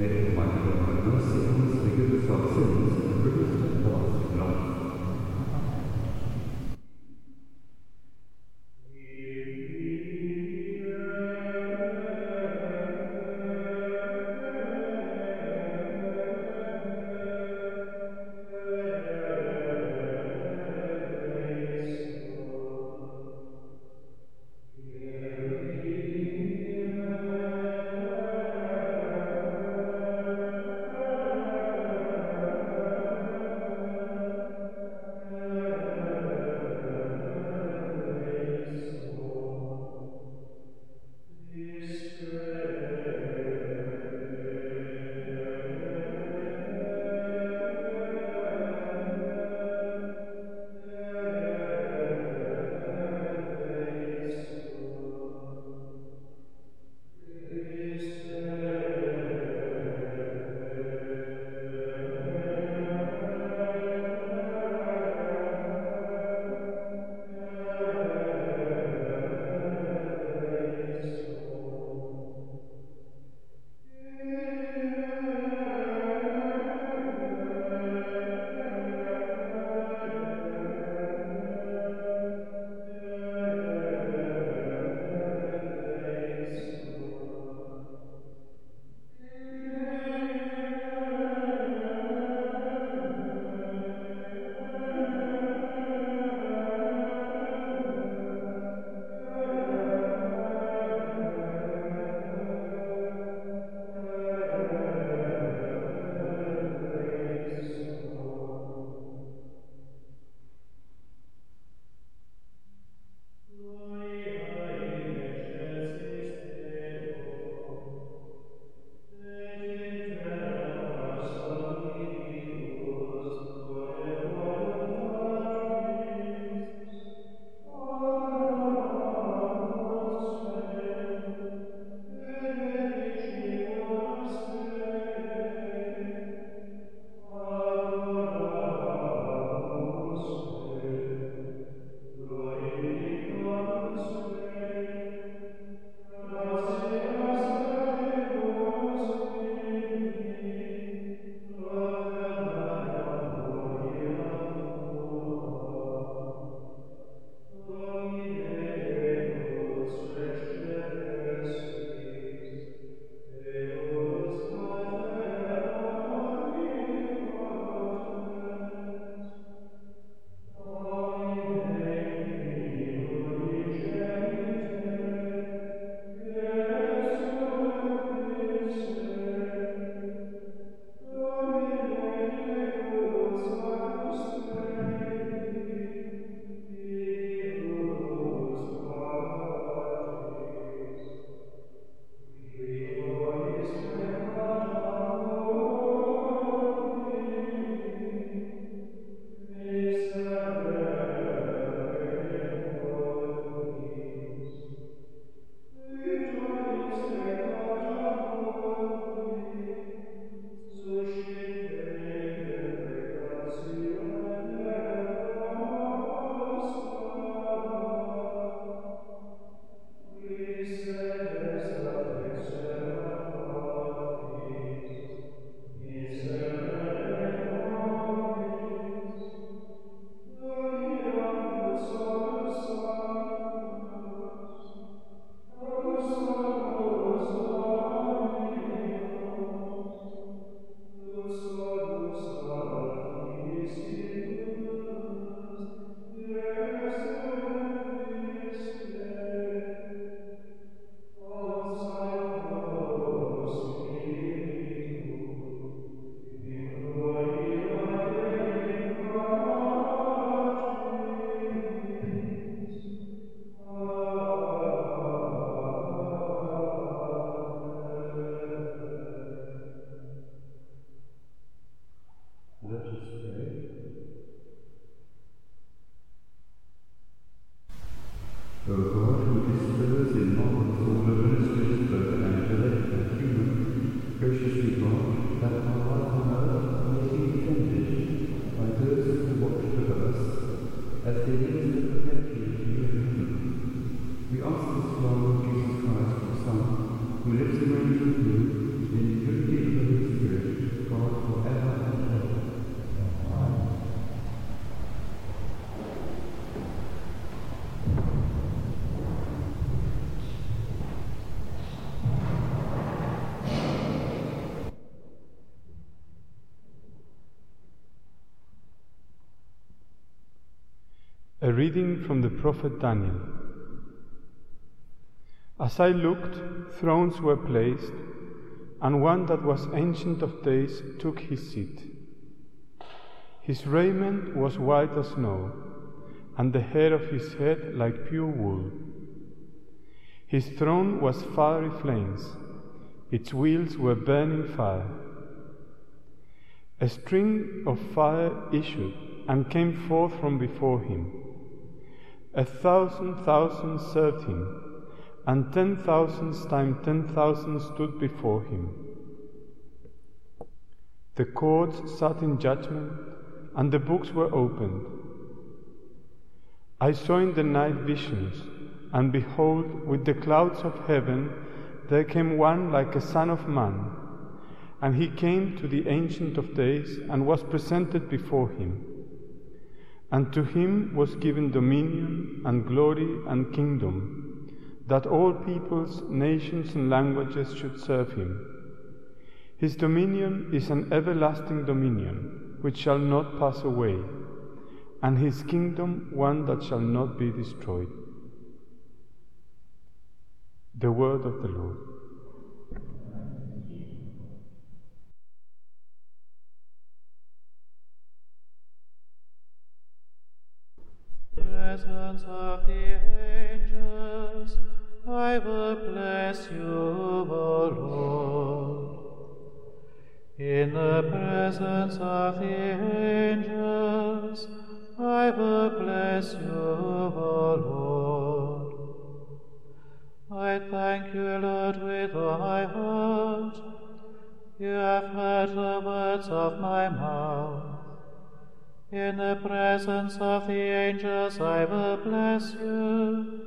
merecemos. A reading from the prophet Daniel. As I looked, thrones were placed, and one that was ancient of days took his seat. His raiment was white as snow, and the hair of his head like pure wool. His throne was fiery flames, its wheels were burning fire. A string of fire issued and came forth from before him. A thousand thousands served him, and ten thousands times ten thousands stood before him. The courts sat in judgment, and the books were opened. I saw in the night visions, and behold, with the clouds of heaven there came one like a son of man, and he came to the Ancient of Days and was presented before him. And to him was given dominion and glory and kingdom, that all peoples, nations, and languages should serve him. His dominion is an everlasting dominion, which shall not pass away, and his kingdom one that shall not be destroyed. The word of the Lord. Of the angels, I will bless you, O Lord. In the presence of the angels, I will bless you, O Lord. I thank you, Lord, with all my heart. You have heard the words of my mouth. In the presence of the angels I will bless you.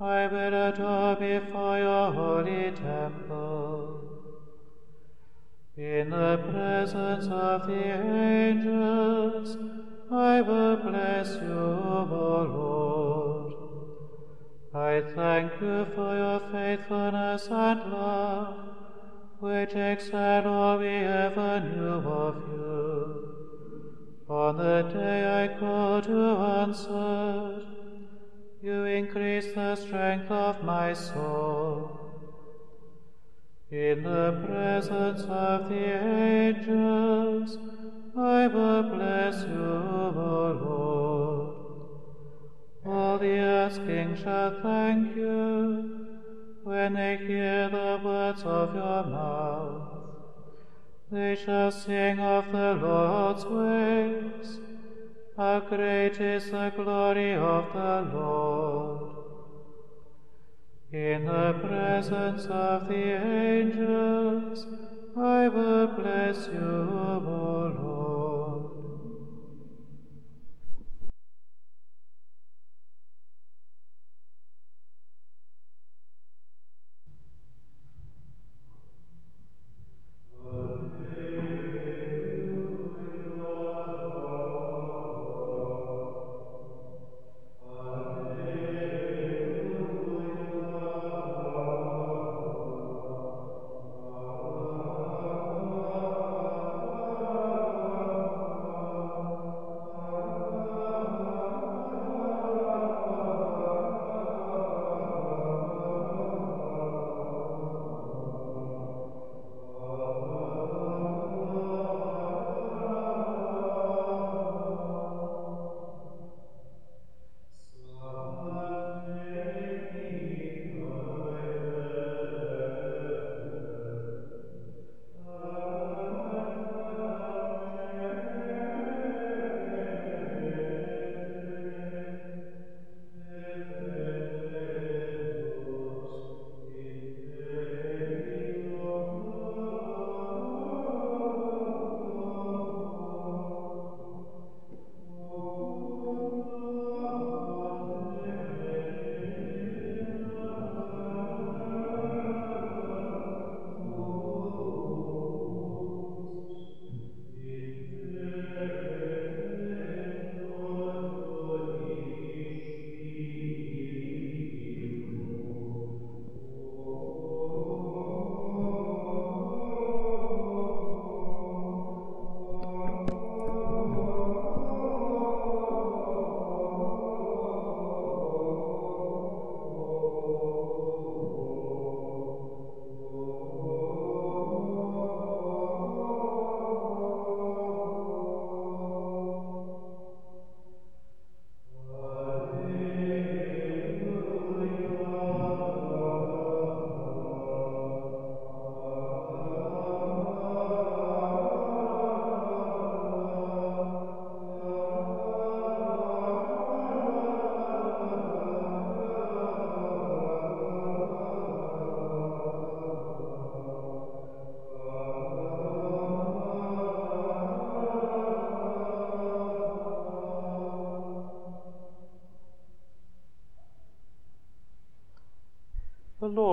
I will adore before your holy temple. In the presence of the angels I will bless you, O Lord. I thank you for your faithfulness and love, which excel all we ever knew of you. On the day I called, you answered. You increased the strength of my soul. In the presence of the angels, I will bless you, O Lord. All the asking shall thank you when they hear the words of your mouth. They shall sing of the Lord's ways. How great is the glory of the Lord. In the presence of the angels, I will bless you, O Lord.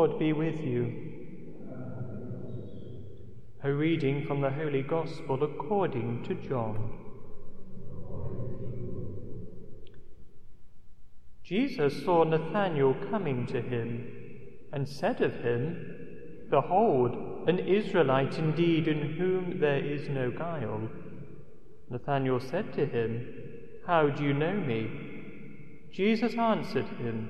Lord be with you. A reading from the Holy Gospel according to John. Jesus saw Nathanael coming to him and said of him, Behold, an Israelite indeed in whom there is no guile. Nathanael said to him, How do you know me? Jesus answered him,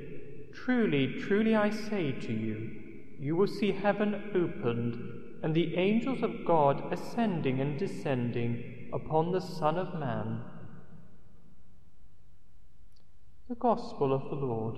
Truly, truly I say to you, you will see heaven opened and the angels of God ascending and descending upon the Son of Man. The Gospel of the Lord.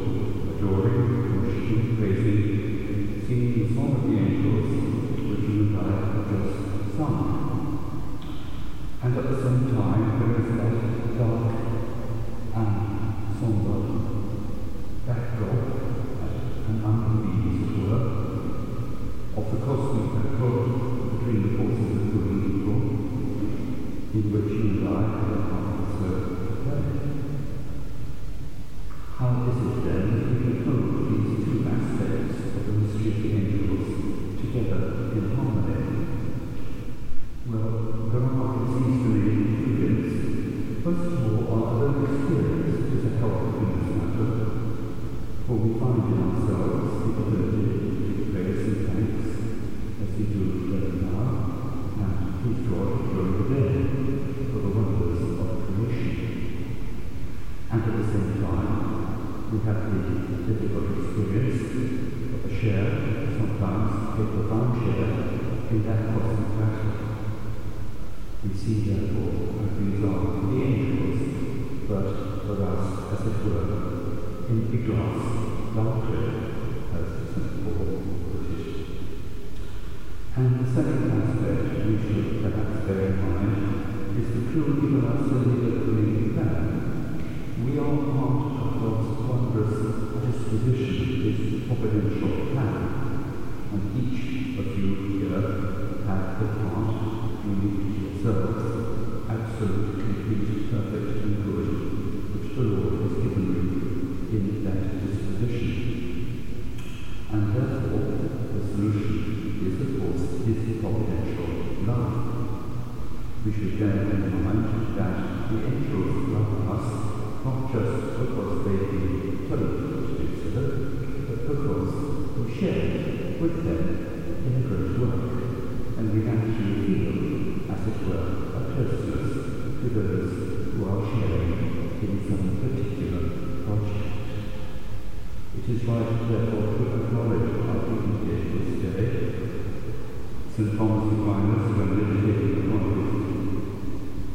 in that cosmic. We see therefore how things are the angels, but for us, as it were, in ignorance, doctrine, as St. Paul put it. And the second aspect we should perhaps bear in mind is the in the opening plan. We are part of God's wondrous disposition, We should bear in mind that the angels love us not just because been told to do but because we share with them in a great work, and we actually feel, as it were, a closeness to those who are sharing in some particular project. It is right, therefore, to acknowledge our dignity this day. St. Thomas Aquinas, when meditating upon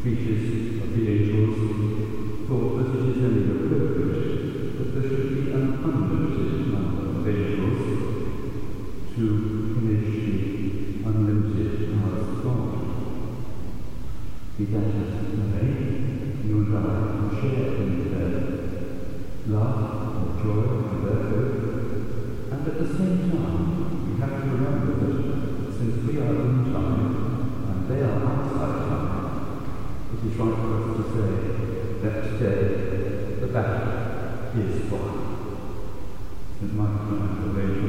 species of the angels for as it is only appropriate that there should be an unlimited number of angels to finish the unlimited power of God. Be that as it may, you and I can share in their love or joy or their hope, and at the same time to say that today the battle is won. It might not be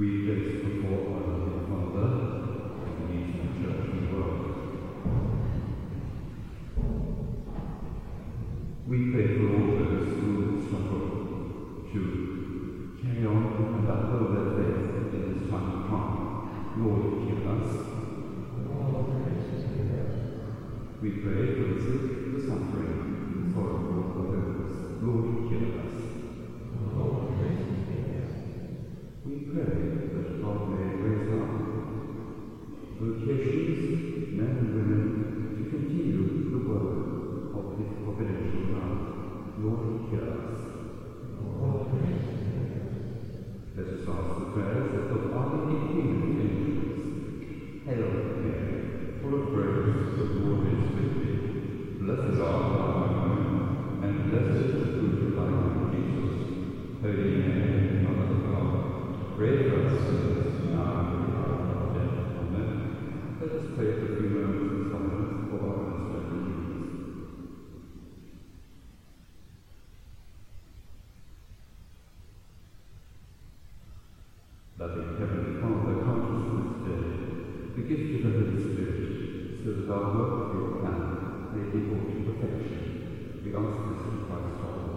we given to the Spirit, so that our work of your plan may be brought to perfection. We ask this in Christ's name.